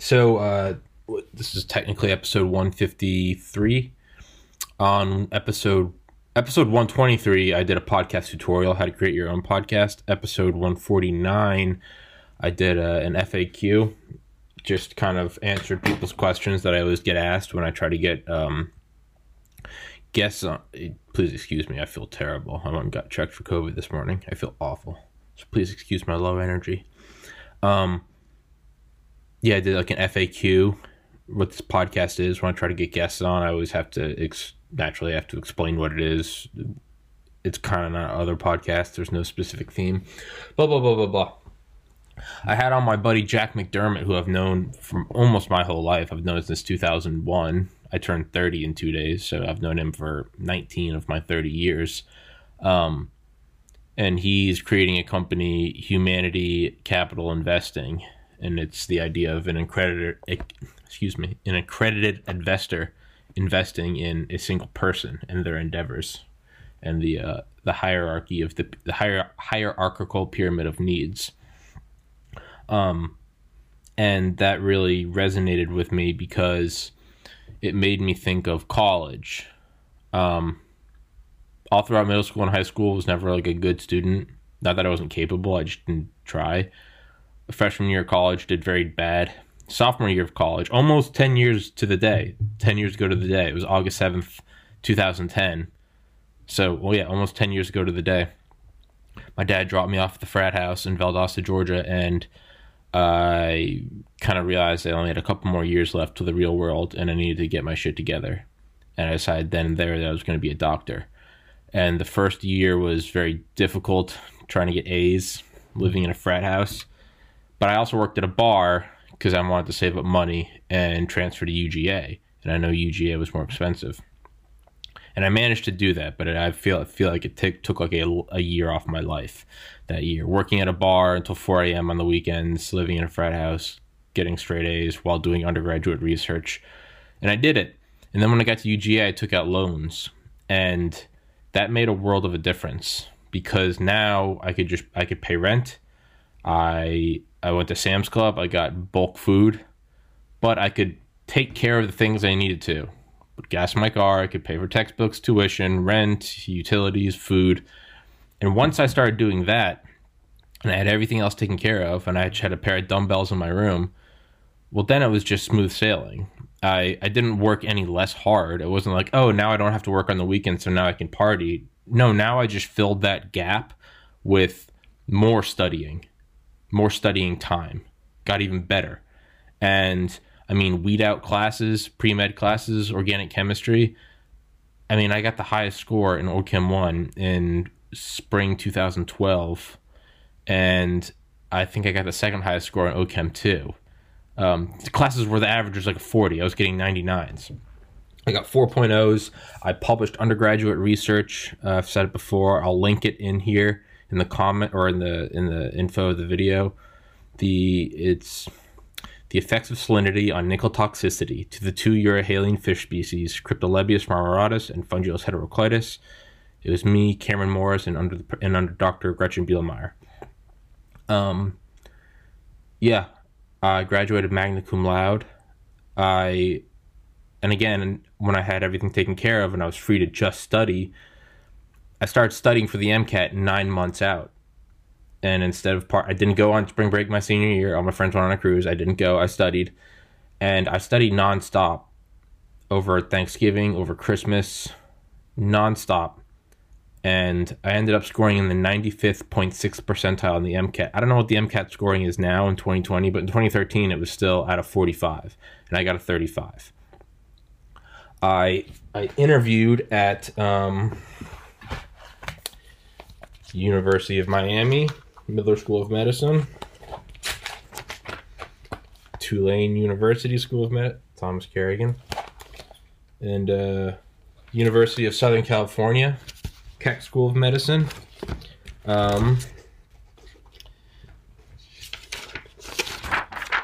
So uh, this is technically episode 153. On episode episode 123, I did a podcast tutorial how to create your own podcast. Episode 149, I did uh, an FAQ, just kind of answered people's questions that I always get asked when I try to get um, guests on. Please excuse me, I feel terrible. I went got checked for COVID this morning. I feel awful. So please excuse my low energy. Um, yeah, I did like an FAQ. What this podcast is when I try to get guests on, I always have to ex- naturally have to explain what it is. It's kind of not other podcasts. There's no specific theme. Blah blah blah blah blah. I had on my buddy Jack McDermott, who I've known from almost my whole life. I've known since 2001. I turned 30 in two days, so I've known him for 19 of my 30 years. Um, and he's creating a company, Humanity Capital Investing, and it's the idea of an accredited, excuse me, an accredited investor investing in a single person and their endeavors, and the uh, the hierarchy of the the hier- hierarchical pyramid of needs. Um, and that really resonated with me because it made me think of college. Um, all throughout middle school and high school was never like a good student. Not that I wasn't capable, I just didn't try. Freshman year of college did very bad. Sophomore year of college, almost 10 years to the day. 10 years ago to the day. It was August 7th, 2010. So, well, yeah, almost 10 years ago to the day. My dad dropped me off at the frat house in Valdosta, Georgia, and I kind of realized I only had a couple more years left to the real world and I needed to get my shit together. And I decided then and there that I was going to be a doctor and the first year was very difficult trying to get A's living in a frat house. But I also worked at a bar because I wanted to save up money and transfer to UGA, and I know UGA was more expensive. And I managed to do that, but I feel I feel like it t- took like a, a year off my life that year, working at a bar until 4 a.m. on the weekends, living in a frat house, getting straight A's while doing undergraduate research, and I did it. And then when I got to UGA, I took out loans, and that made a world of a difference because now I could just I could pay rent. I I went to Sam's Club. I got bulk food, but I could take care of the things I needed to. Put gas my car. I could pay for textbooks, tuition, rent, utilities, food. And once I started doing that, and I had everything else taken care of, and I had a pair of dumbbells in my room, well, then it was just smooth sailing. I, I didn't work any less hard. It wasn't like, oh, now I don't have to work on the weekend, so now I can party. No, now I just filled that gap with more studying, more studying time. Got even better. And I mean, weed out classes, pre med classes, organic chemistry. I mean, I got the highest score in OChem 1 in spring 2012. And I think I got the second highest score in OChem 2 um, the classes where the average was like a 40. I was getting 99s. I got 4.0s. I published undergraduate research. Uh, I've said it before. I'll link it in here in the comment or in the in the info of the video. The it's the effects of salinity on nickel toxicity to the two euryhaline fish species, Kryptolebias marmoratus and Fundulus heteroclitus. It was me, Cameron Morris, and under the, and under Dr. Gretchen Bielmyer. Um, yeah, I graduated magna cum laude. I, and again, when I had everything taken care of and I was free to just study, I started studying for the MCAT nine months out. And instead of part, I didn't go on spring break my senior year. All my friends went on a cruise. I didn't go. I studied, and I studied nonstop over Thanksgiving, over Christmas, nonstop. And I ended up scoring in the 95th 0.6 percentile in the MCAT. I don't know what the MCAT scoring is now in 2020, but in 2013 it was still at a 45, and I got a 35. I I interviewed at um, University of Miami, Miller School of Medicine, Tulane University School of Medicine, Thomas Kerrigan, and uh, University of Southern California, Keck School of Medicine. Um,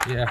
yeah,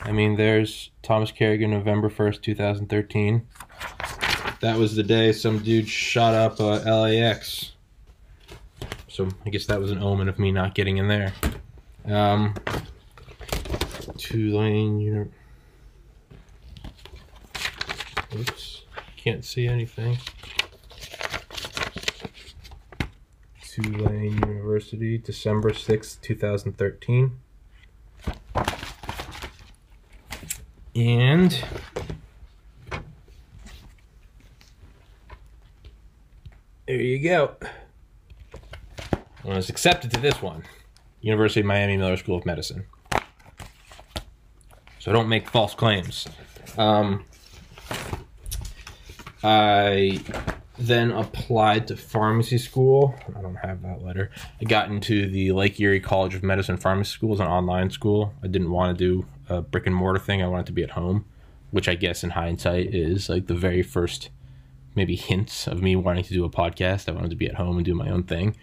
I mean, there's Thomas Kerrigan, November 1st, 2013. That was the day some dude shot up uh, LAX. So I guess that was an omen of me not getting in there. Um, Tulane Uni- Oops, can't see anything. Tulane University, December 6th, 2013. And there you go. I was accepted to this one University of Miami Miller School of Medicine. So don't make false claims. Um, I then applied to pharmacy school. I don't have that letter. I got into the Lake Erie College of Medicine Pharmacy School as an online school. I didn't want to do a brick and mortar thing. I wanted to be at home, which I guess in hindsight is like the very first maybe hints of me wanting to do a podcast. I wanted to be at home and do my own thing.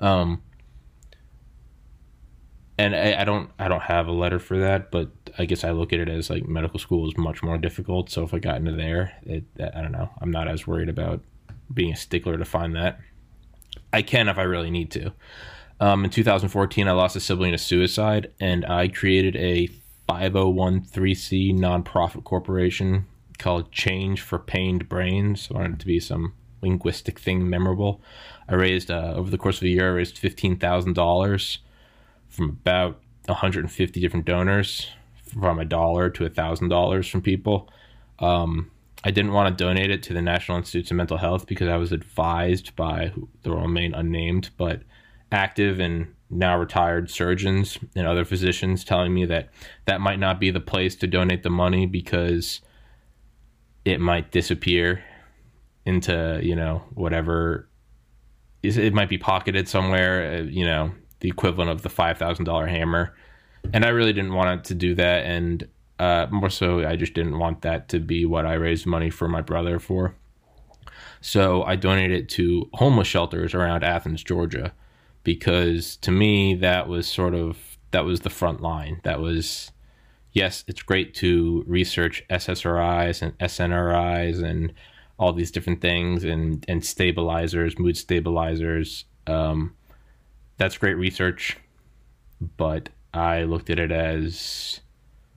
Um, and I, I don't I don't have a letter for that, but I guess I look at it as like medical school is much more difficult. So if I got into there, it, I don't know. I'm not as worried about being a stickler to find that. I can if I really need to. Um, in 2014, I lost a sibling to suicide, and I created a 5013C nonprofit corporation called Change for Pained Brains. I wanted it to be some linguistic thing memorable. I raised, uh, over the course of a year, I raised $15,000 from about 150 different donors, from a dollar to a $1,000 from people. Um, I didn't want to donate it to the National Institutes of Mental Health because I was advised by they'll remain unnamed, but active and now retired surgeons and other physicians telling me that that might not be the place to donate the money because it might disappear into you know whatever it might be pocketed somewhere uh, you know the equivalent of the $5000 hammer. And i really didn't want it to do that. And uh, more so i just didn't want that to be what i raised money for my brother for. So i donated it to homeless shelters around athens georgia because to me that was sort of that was the front line. That was yes it's great to research ssris and snris and all these different things and and stabilizers mood stabilizers. Um, that's great research but i looked at it as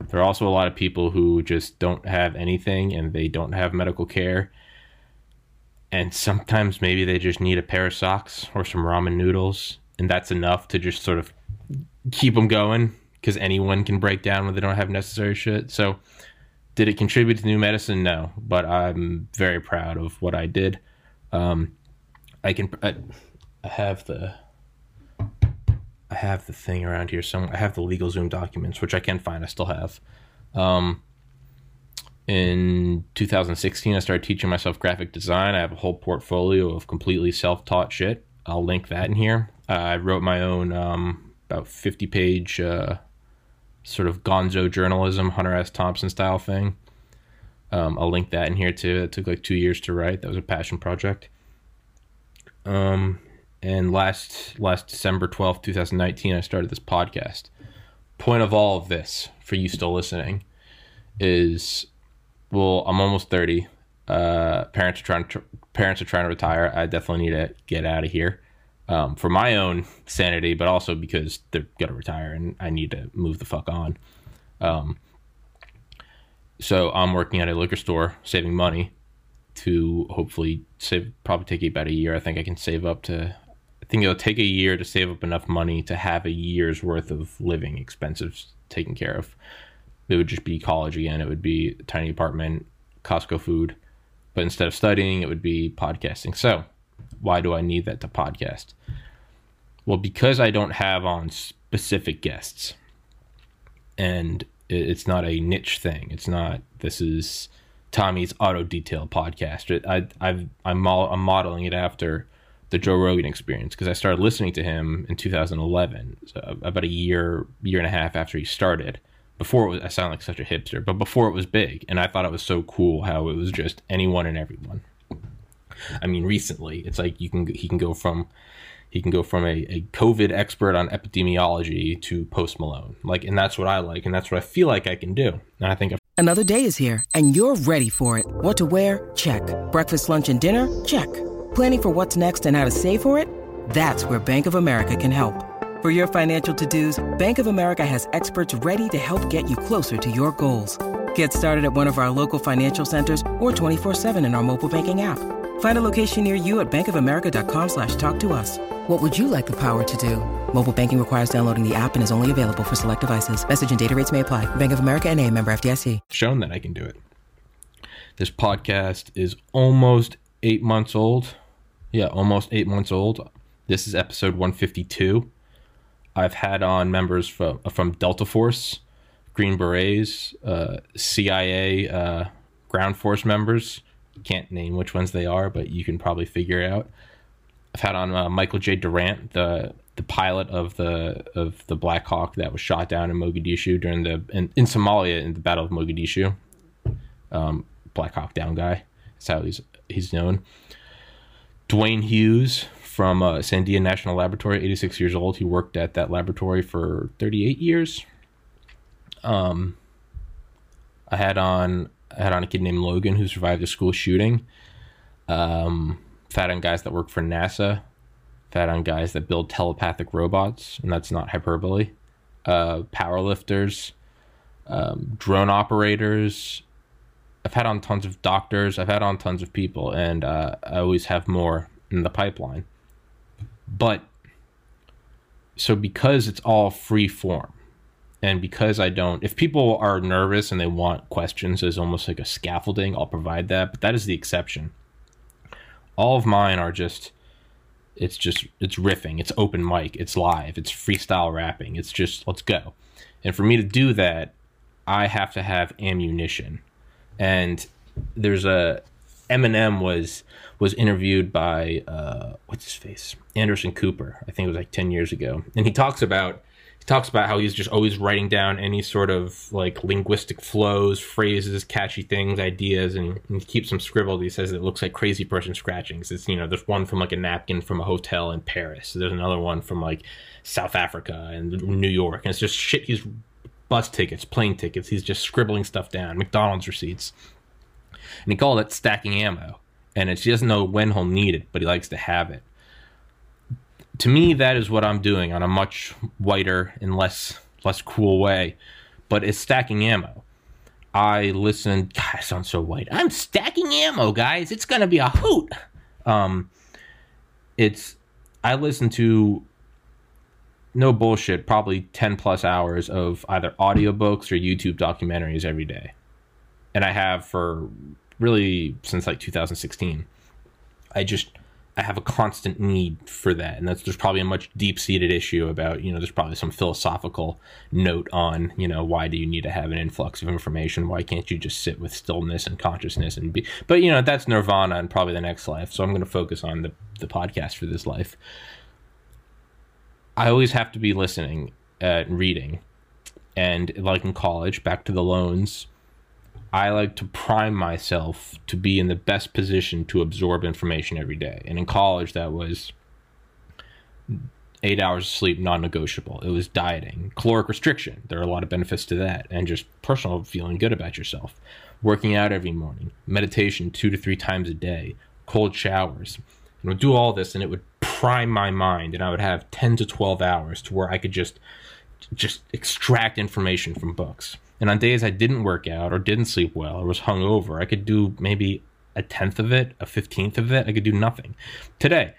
there are also a lot of people who just don't have anything and they don't have medical care and sometimes maybe they just need a pair of socks or some ramen noodles and that's enough to just sort of keep them going because anyone can break down when they don't have necessary shit. So did it contribute to new medicine? No but i'm very proud of what i did. Um, i can I, I have the i have the thing around here somewhere. I have the LegalZoom documents which i can find i still have. Um, in 2016 i started teaching myself graphic design. I have a whole portfolio of completely self-taught shit. I'll link that in here. Uh, i wrote my own um, about 50 page uh, sort of gonzo journalism hunter s. Thompson style thing. Um, i'll link that in here too. It took like two years to write. That was a passion project. Um, and last last december 12th 2019 i started this podcast. Point of all of this for you still listening is well i'm almost 30 uh, parents are trying to parents are trying to retire. I definitely need to get out of here um, for my own sanity but also because they're gonna retire and i need to move the fuck on. Um, so i'm working at a liquor store saving money to hopefully save probably take about a year. I think i can save up to i think it'll take a year to save up enough money to have a year's worth of living expenses taken care of it would just be college again. It would be tiny apartment, Costco food. But instead of studying, it would be podcasting. So, why do I need that to podcast? Well, because I don't have on specific guests, and it's not a niche thing. It's not. This is Tommy's auto detail podcast. I I've I'm, I'm modeling it after the Joe Rogan experience because I started listening to him in 2011, so about a year year and a half after he started before it was, I sound like such a hipster, but before it was big, and I thought it was so cool how it was just anyone and everyone. I mean, recently it's like you can he can go from he can go from a, a COVID expert on epidemiology to Post Malone, like, and that's what I like, and that's what I feel like I can do, and I think I've- another day is here, and you're ready for it. What to wear? Check. Breakfast, lunch, and dinner? Check. Planning for what's next and how to save for it? That's where Bank of America can help. For your financial to-dos, Bank of America has experts ready to help get you closer to your goals. Get started at one of our local financial centers or 24-7 in our mobile banking app. Find a location near you at bankofamerica.com slash talk to us. What would you like the power to do? Mobile banking requires downloading the app and is only available for select devices. Message and data rates may apply. Bank of America and a member FDIC. Shown that I can do it. This podcast is almost eight months old. Yeah, almost eight months old. This is episode 152. I've had on members from from Delta Force, Green Berets, uh, CIA uh, ground force members. Can't name which ones they are, but you can probably figure it out. I've had on uh, Michael J. Durant, the the pilot of the of the Black Hawk that was shot down in Mogadishu during the in, in Somalia in the Battle of Mogadishu. Um, Black Hawk Down guy. That's how he's he's known. Dwayne Hughes, from uh, Sandia National Laboratory, 86 years old. He worked at that laboratory for 38 years. Um, I had on I had on a kid named Logan who survived a school shooting. Um, fat on guys that work for NASA. Fat on guys that build telepathic robots, and that's not hyperbole. Uh, powerlifters, um, drone operators. I've had on tons of doctors. I've had on tons of people, and uh, I always have more in the pipeline. But so because it's all free form, and because I don't, if people are nervous and they want questions as almost like a scaffolding, I'll provide that. But that is the exception. All of mine are just, it's just, it's riffing, it's open mic, it's live, it's freestyle rapping, it's just, let's go. And for me to do that, I have to have ammunition. And there's a, Eminem was was interviewed by uh, what's his face Anderson Cooper. I think it was like ten years ago, and he talks about he talks about how he's just always writing down any sort of like linguistic flows, phrases, catchy things, ideas, and, and he keeps them scribbled. He says it looks like crazy person scratchings. It's you know there's one from like a napkin from a hotel in Paris. There's another one from like South Africa and New York, and it's just shit. He's bus tickets, plane tickets. He's just scribbling stuff down. McDonald's receipts and he called it stacking ammo. And it's, he doesn't know when he'll need it, but he likes to have it. To me, that is what I'm doing on a much whiter and less less cool way, but it's stacking ammo. I listen. God, I sound so white. I'm stacking ammo, guys. It's gonna be a hoot. Um, it's. I listen to. No bullshit. Probably ten plus hours of either audiobooks or YouTube documentaries every day, and I have for really since like 2016. I just I have a constant need for that, and that's there's probably a much deep seated issue about you know there's probably some philosophical note on you know why do you need to have an influx of information? Why can't you just sit with stillness and consciousness and be? But you know that's nirvana and probably the next life. So I'm going to focus on the the podcast for this life. I always have to be listening uh, and reading, and like in college, back to the loans I like to prime myself to be in the best position to absorb information every day. And in college, that was eight hours of sleep, non negotiable. It was dieting, caloric restriction. There are a lot of benefits to that, and just personal feeling good about yourself. Working out every morning, meditation two to three times a day, cold showers. And would do all this, and it would prime my mind, and I would have 10 to 12 hours to where I could just just extract information from books. And on days I didn't work out or didn't sleep well or was hungover, I could do maybe a tenth of it, a fifteenth of it. I could do nothing. Today,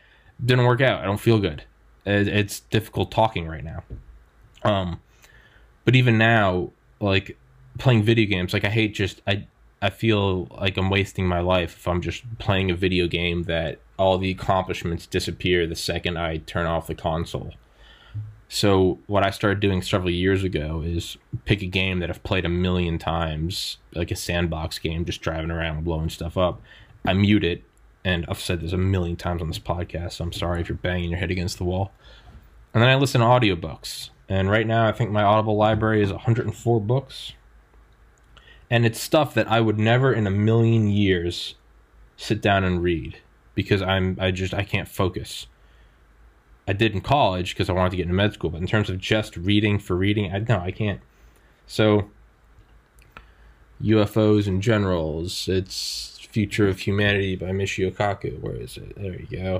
didn't work out. I don't feel good. It's difficult talking right now. Um, but even now, like playing video games. Like I hate just I I feel like I'm wasting my life if I'm just playing a video game that all the accomplishments disappear the second I turn off the console. So what I started doing several years ago is pick a game that I've played a million times, like a sandbox game, just driving around and blowing stuff up. I mute it, and I've said this a million times on this podcast, so I'm sorry if you're banging your head against the wall. And then I listen to audiobooks. And right now I think my Audible library is 104 books. And it's stuff that I would never in a million years sit down and read because I'm I just I can't focus. I did in college because I wanted to get into med school, but in terms of just reading for reading, I no, I can't. So UFOs and generals, it's Future of Humanity by Michio Kaku. Where is it? There you go.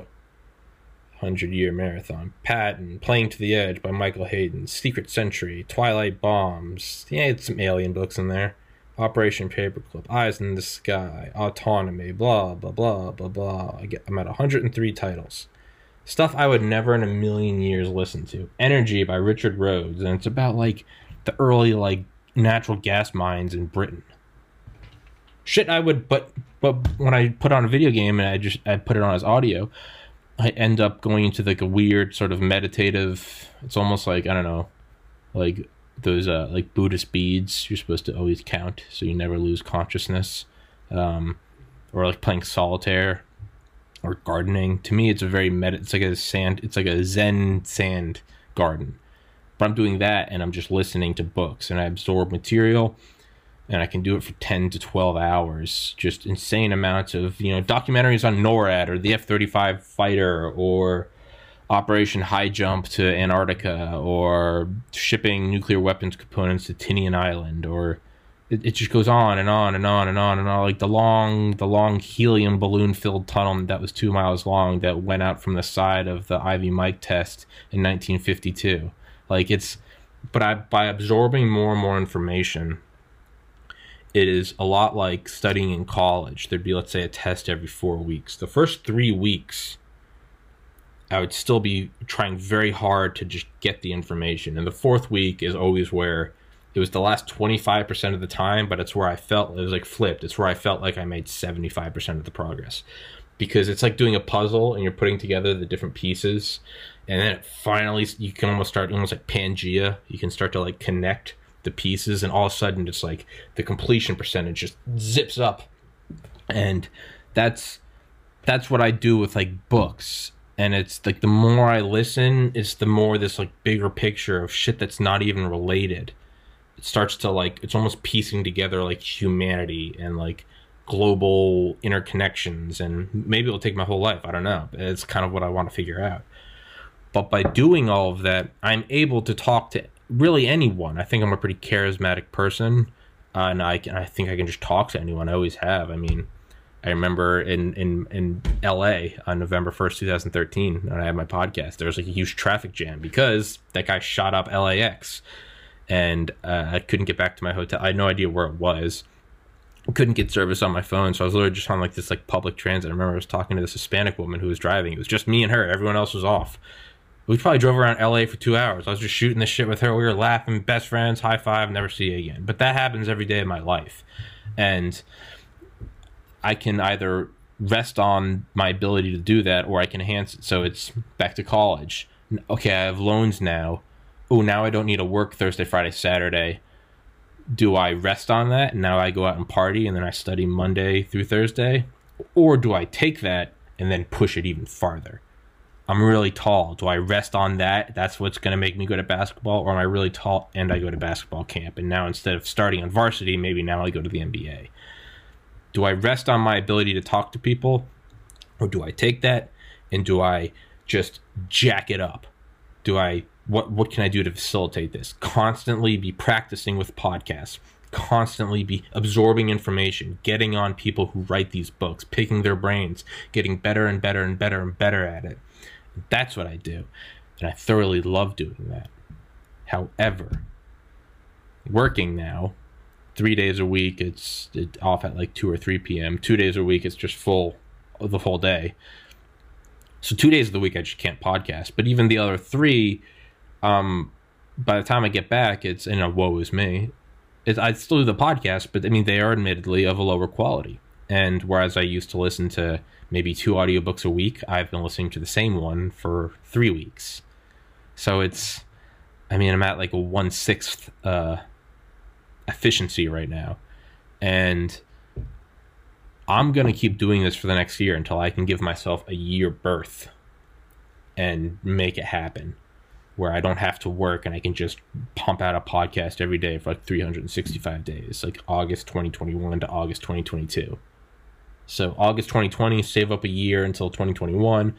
100 Year Marathon. Patton, Playing to the Edge by Michael Hayden. Secret Sentry, Twilight Bombs. Yeah, it's some alien books in there. Operation Paperclip, Eyes in the Sky, Autonomy, blah, blah, blah, blah, blah. I get, I'm at 103 titles. Stuff I would never in a million years listen to. Energy by Richard Rhodes, and it's about like the early like natural gas mines in Britain. Shit, I would, but but when I put on a video game and I just I put it on as audio, I end up going into like a weird sort of meditative. It's almost like I don't know, like those uh like Buddhist beads you're supposed to always count so you never lose consciousness, um, or like playing solitaire or gardening. To me, it's a very med. It's like a sand. It's like a Zen sand garden. But I'm doing that, and I'm just listening to books, and I absorb material, and I can do it for ten to twelve hours. Just insane amounts of you know documentaries on NORAD or the F-35 fighter or Operation High Jump to Antarctica or shipping nuclear weapons components to Tinian Island or it, it just goes on and on and on and on and on. Like the long the long helium balloon filled tunnel that was two miles long that went out from the side of the ivy mike test in 1952 like it's but I, by absorbing more and more information it is a lot like studying in college. There'd be let's say a test every four weeks. The first three weeks i would still be trying very hard to just get the information. And the fourth week is always where it was the last 25% of the time, but it's where I felt it was like flipped. It's where I felt like I made 75% of the progress because it's like doing a puzzle and you're putting together the different pieces. And then finally, you can almost start almost like Pangea. You can start to like connect the pieces, and all of a sudden, it's like the completion percentage just zips up. And that's that's what I do with like books and it's like the more I listen, it's the more this like bigger picture of shit that's not even related starts to like it's almost piecing together like humanity and like global interconnections and maybe it'll take my whole life i don't know. It's kind of what i want to figure out. But by doing all of that i'm able to talk to really anyone. I think i'm a pretty charismatic person uh, and i can i think i can just talk to anyone. I always have. I mean i remember in in in la on november 1st 2013 when i had my podcast there was like a huge traffic jam because that guy shot up lax and uh, I couldn't get back to my hotel. I had no idea where it was. couldn't get service on my phone, so I was literally just on like this like public transit. I remember I was talking to this Hispanic woman who was driving. It was just me and her. Everyone else was off. We probably drove around LA for two hours. I was just shooting this shit with her. We were laughing, best friends, high five, never see you again. But that happens every day of my life, and I can either rest on my ability to do that, or I can enhance it. So it's back to college. Okay, I have loans now oh, now I don't need to work Thursday, Friday, Saturday. Do I rest on that and now I go out and party and then I study Monday through Thursday? Or do I take that and then push it even farther? I'm really tall. Do I rest on that? That's what's going to make me good at basketball? Or am I really tall and I go to basketball camp? And now instead of starting on varsity, maybe now I go to the NBA. Do I rest on my ability to talk to people? Or do I take that and do I just jack it up? Do I what what can I do to facilitate this? Constantly be practicing with podcasts, constantly be absorbing information, getting on people who write these books, picking their brains, getting better and better and better and better at it. That's what I do. And I thoroughly love doing that. However, working now, three days a week, it's it, off at like 2 or 3 p.m. Two days a week, it's just full the whole day. So two days of the week, I just can't podcast. But even the other three, um, by the time I get back, it's you know, woe is me. it, I'd still do the podcast, but I mean, they are admittedly of a lower quality. And whereas I used to listen to maybe two audiobooks a week, I've been listening to the same one for three weeks. So it's, I mean, I'm at like a one sixth uh, efficiency right now. And I'm to keep doing this for the next year until I can give myself a year birth and make it happen where I don't have to work and I can just pump out a podcast every day for like 365 days, like August 2021 to August 2022. So August 2020, save up a year until 2021.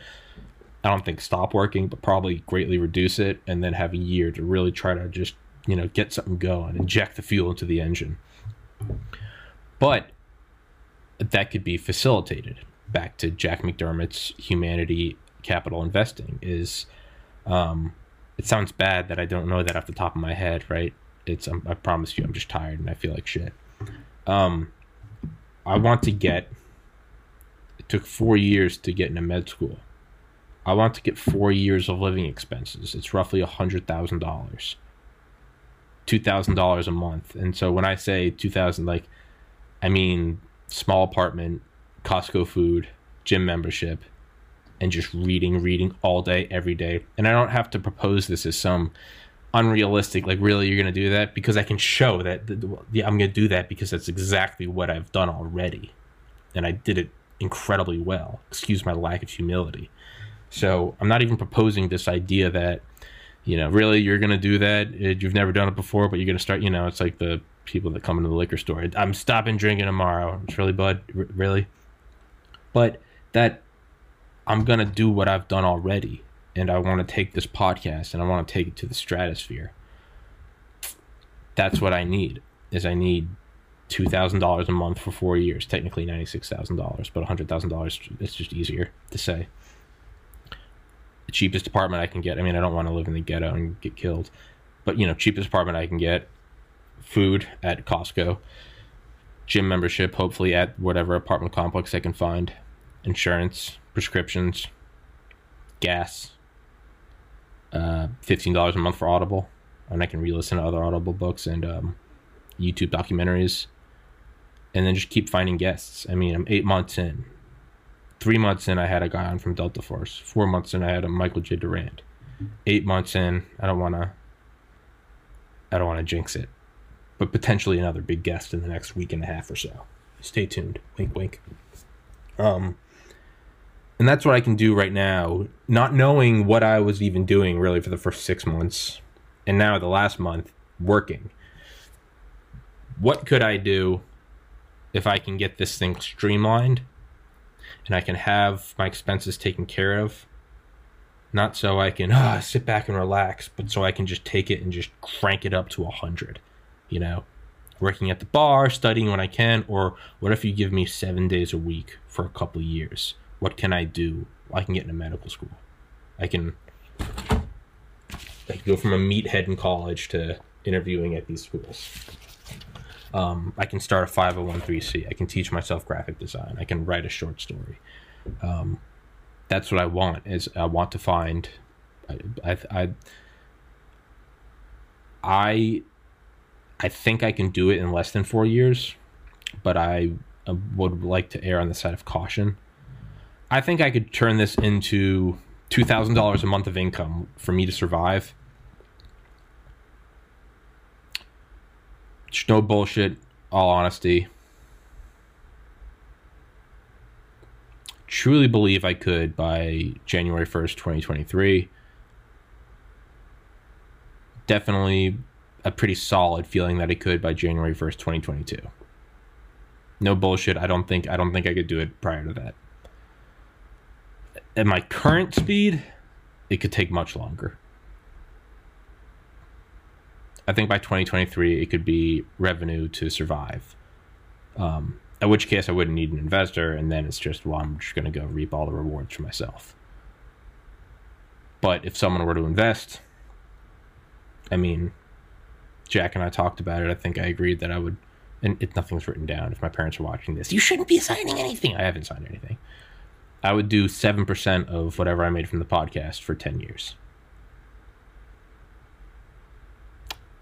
I don't think stop working, but probably greatly reduce it and then have a year to really try to just, you know, get something going, inject the fuel into the engine. But that could be facilitated back to Jack McDermott's humanity capital investing is um, it sounds bad that I don't know that off the top of my head, right? It's um, I promise you, I'm just tired and I feel like shit. Um, I want to get. It took four years to get into med school. I want to get four years of living expenses. It's roughly a hundred thousand dollars, two thousand dollars a month. And so when I say two thousand, like, I mean small apartment, Costco food, gym membership, and just reading, reading all day, every day. And I don't have to propose this as some unrealistic, like, really, you're going to do that? Because I can show that, yeah, I'm going to do that because that's exactly what I've done already. And I did it incredibly well. Excuse my lack of humility. So I'm not even proposing this idea that, you know, really, you're going to do that. Uh, you've never done it before, but you're going to start, you know, it's like the people that come into the liquor store. I'm stopping drinking tomorrow. It's really, bud, really. But that I'm going to do what I've done already. And I want to take this podcast and I want to take it to the stratosphere. That's what I need. Is I need two thousand dollars a month for four years. Technically ninety six thousand dollars, but hundred thousand dollars. It's just easier to say. The cheapest apartment I can get. I mean, I don't want to live in the ghetto and get killed, but you know, cheapest apartment I can get. Food at Costco. Gym membership, hopefully at whatever apartment complex I can find. Insurance, prescriptions, gas, uh, fifteen dollars a month for Audible, and I can re-listen to other Audible books and um, YouTube documentaries, and then just keep finding guests. I mean, I'm eight months in. Three months in, I had a guy on from Delta Force. Four months in, I had a Michael J. Durant. Eight months in, I don't want to. I don't want to jinx it, but potentially another big guest in the next week and a half or so. Stay tuned. Wink, wink. Um, and that's what I can do right now, not knowing what I was even doing really for the first six months, and now the last month working. What could I do if I can get this thing streamlined and I can have my expenses taken care of? Not so I can ah, sit back and relax, but so I can just take it and just crank it up to a hundred, you know, working at the bar, studying when I can, or what if you give me seven days a week for a couple of years? What can I do? I can get into medical school. I can I can go from a meathead in college to interviewing at these schools. Um, I can start a 501c. I can teach myself graphic design. I can write a short story. Um, that's what I want. Is I want to find. I, I, I I think I can do it in less than four years, but I would like to err on the side of caution. I think I could turn this into two thousand dollars a month of income for me to survive. No bullshit. All honesty. Truly believe I could by January first, twenty twenty three. Definitely a pretty solid feeling that I could by January first, twenty twenty two. No bullshit. I don't think I don't think I could do it prior to that at my current speed, it could take much longer. I think by 2023, it could be revenue to survive. Um, at which case, I wouldn't need an investor, and then it's just, well, I'm just going to go reap all the rewards for myself. But if someone were to invest, I mean, Jack and I talked about it. I think I agreed that I would, and it, nothing's written down. If my parents are watching this, you shouldn't be signing anything. I haven't signed anything. I would do 7% of whatever I made from the podcast for 10 years.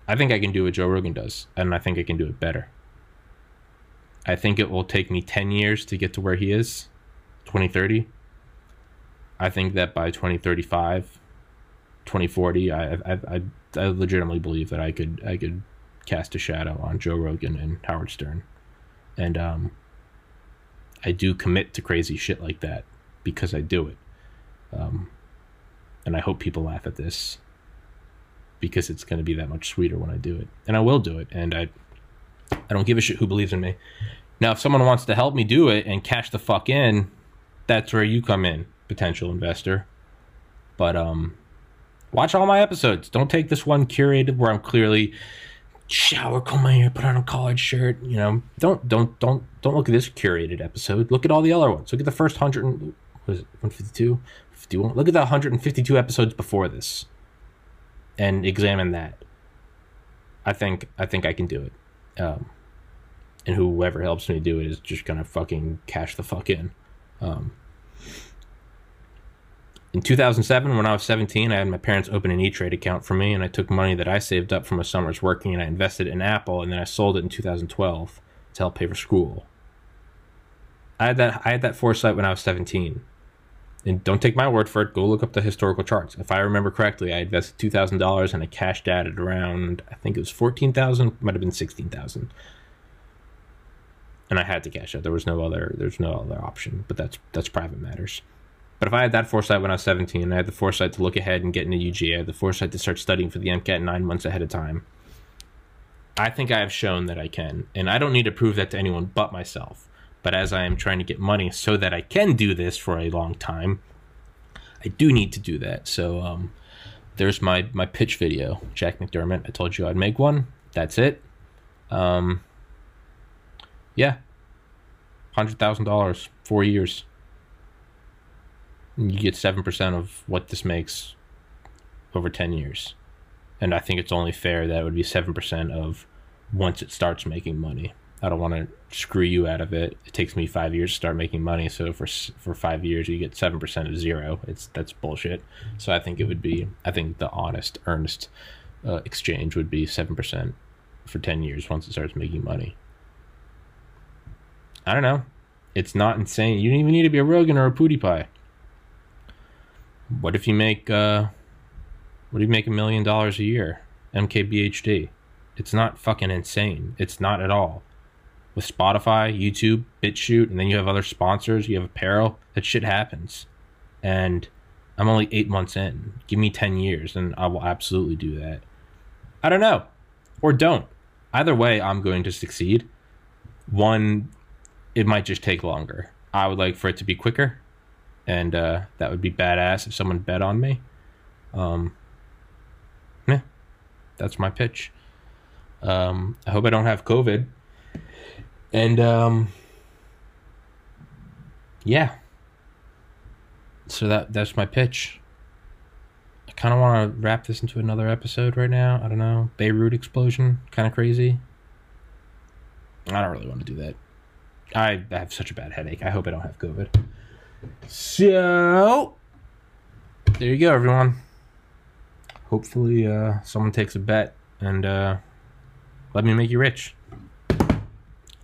I think I can do what Joe Rogan does, and I think I can do it better. I think it will take me 10 years to get to where he is, 2030. I think that by 2035, 2040, I, I, I, I legitimately believe that I could I could cast a shadow on Joe Rogan and Howard Stern, and um, I do commit to crazy shit like that because I do it, um, and I hope people laugh at this because it's going to be that much sweeter when I do it, and I will do it, and I I don't give a shit who believes in me. Now, if someone wants to help me do it and cash the fuck in, that's where you come in, potential investor. But um, watch all my episodes. Don't take this one curated where I'm clearly shower, comb my hair, put on a collared shirt. You know, don't don't don't don't look at this curated episode. Look at all the other ones. Look at the first hundred and was it 152, 51. Look at the 152 episodes before this, and examine that. I think I think I can do it. Um, and whoever helps me do it is just gonna fucking cash the fuck in. Um, in 2007, when I was 17, I had my parents open an E Trade account for me, and I took money that I saved up from a summer's working and I invested in Apple, and then I sold it in 2012 to help pay for school. I had that I had that foresight when I was 17. And don't take my word for it. Go look up the historical charts. If I remember correctly, I invested two thousand dollars and I cashed out at around I think it was fourteen thousand, might have been sixteen thousand and I had to cash out. There was no other there's no other option, but that's that's private matters. But if I had that foresight when I was 17, I had the foresight to look ahead and get into UG, I had the foresight to start studying for the MCAT nine months ahead of time. I think I have shown that I can, and I don't need to prove that to anyone but myself. But as I am trying to get money so that I can do this for a long time, I do need to do that. So um, there's my my pitch video, Jack McDermott. I told you I'd make one. That's it. Um, yeah. $100,000, four years. You get 7% of what this makes over 10 years. And I think it's only fair that it would be 7% of once it starts making money. I don't want to screw you out of it. It takes me five years to start making money. So for for five years, you get seven percent of zero. It's that's bullshit. So I think it would be. I think the honest, earnest uh, exchange would be seven percent for ten years once it starts making money. I don't know. It's not insane. You don't even need to be a Rogan or a PewDiePie. What if you make uh what if you make a million dollars a year? MKBHD. It's not fucking insane. It's not at all. With Spotify, YouTube, BitChute, and then you have other sponsors, you have apparel, that shit happens. And I'm only eight months in. Give me 10 years and I will absolutely do that. I don't know. Or don't. Either way, I'm going to succeed. One it might just take longer. I would like for it to be quicker, and uh, that would be badass if someone bet on me. Um, yeah, that's my pitch. Um, I hope I don't have COVID, and um, yeah. So that that's my pitch. I kind of want to wrap this into another episode right now. I don't know. Beirut explosion, kind of crazy. I don't really want to do that. I have such a bad headache. I hope I don't have COVID. So, there you go, everyone. Hopefully, uh, someone takes a bet and uh, let me make you rich.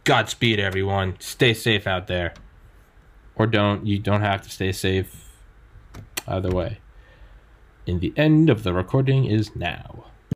Godspeed, everyone. Stay safe out there. Or don't. You don't have to stay safe. Either way. And the end of the recording is now.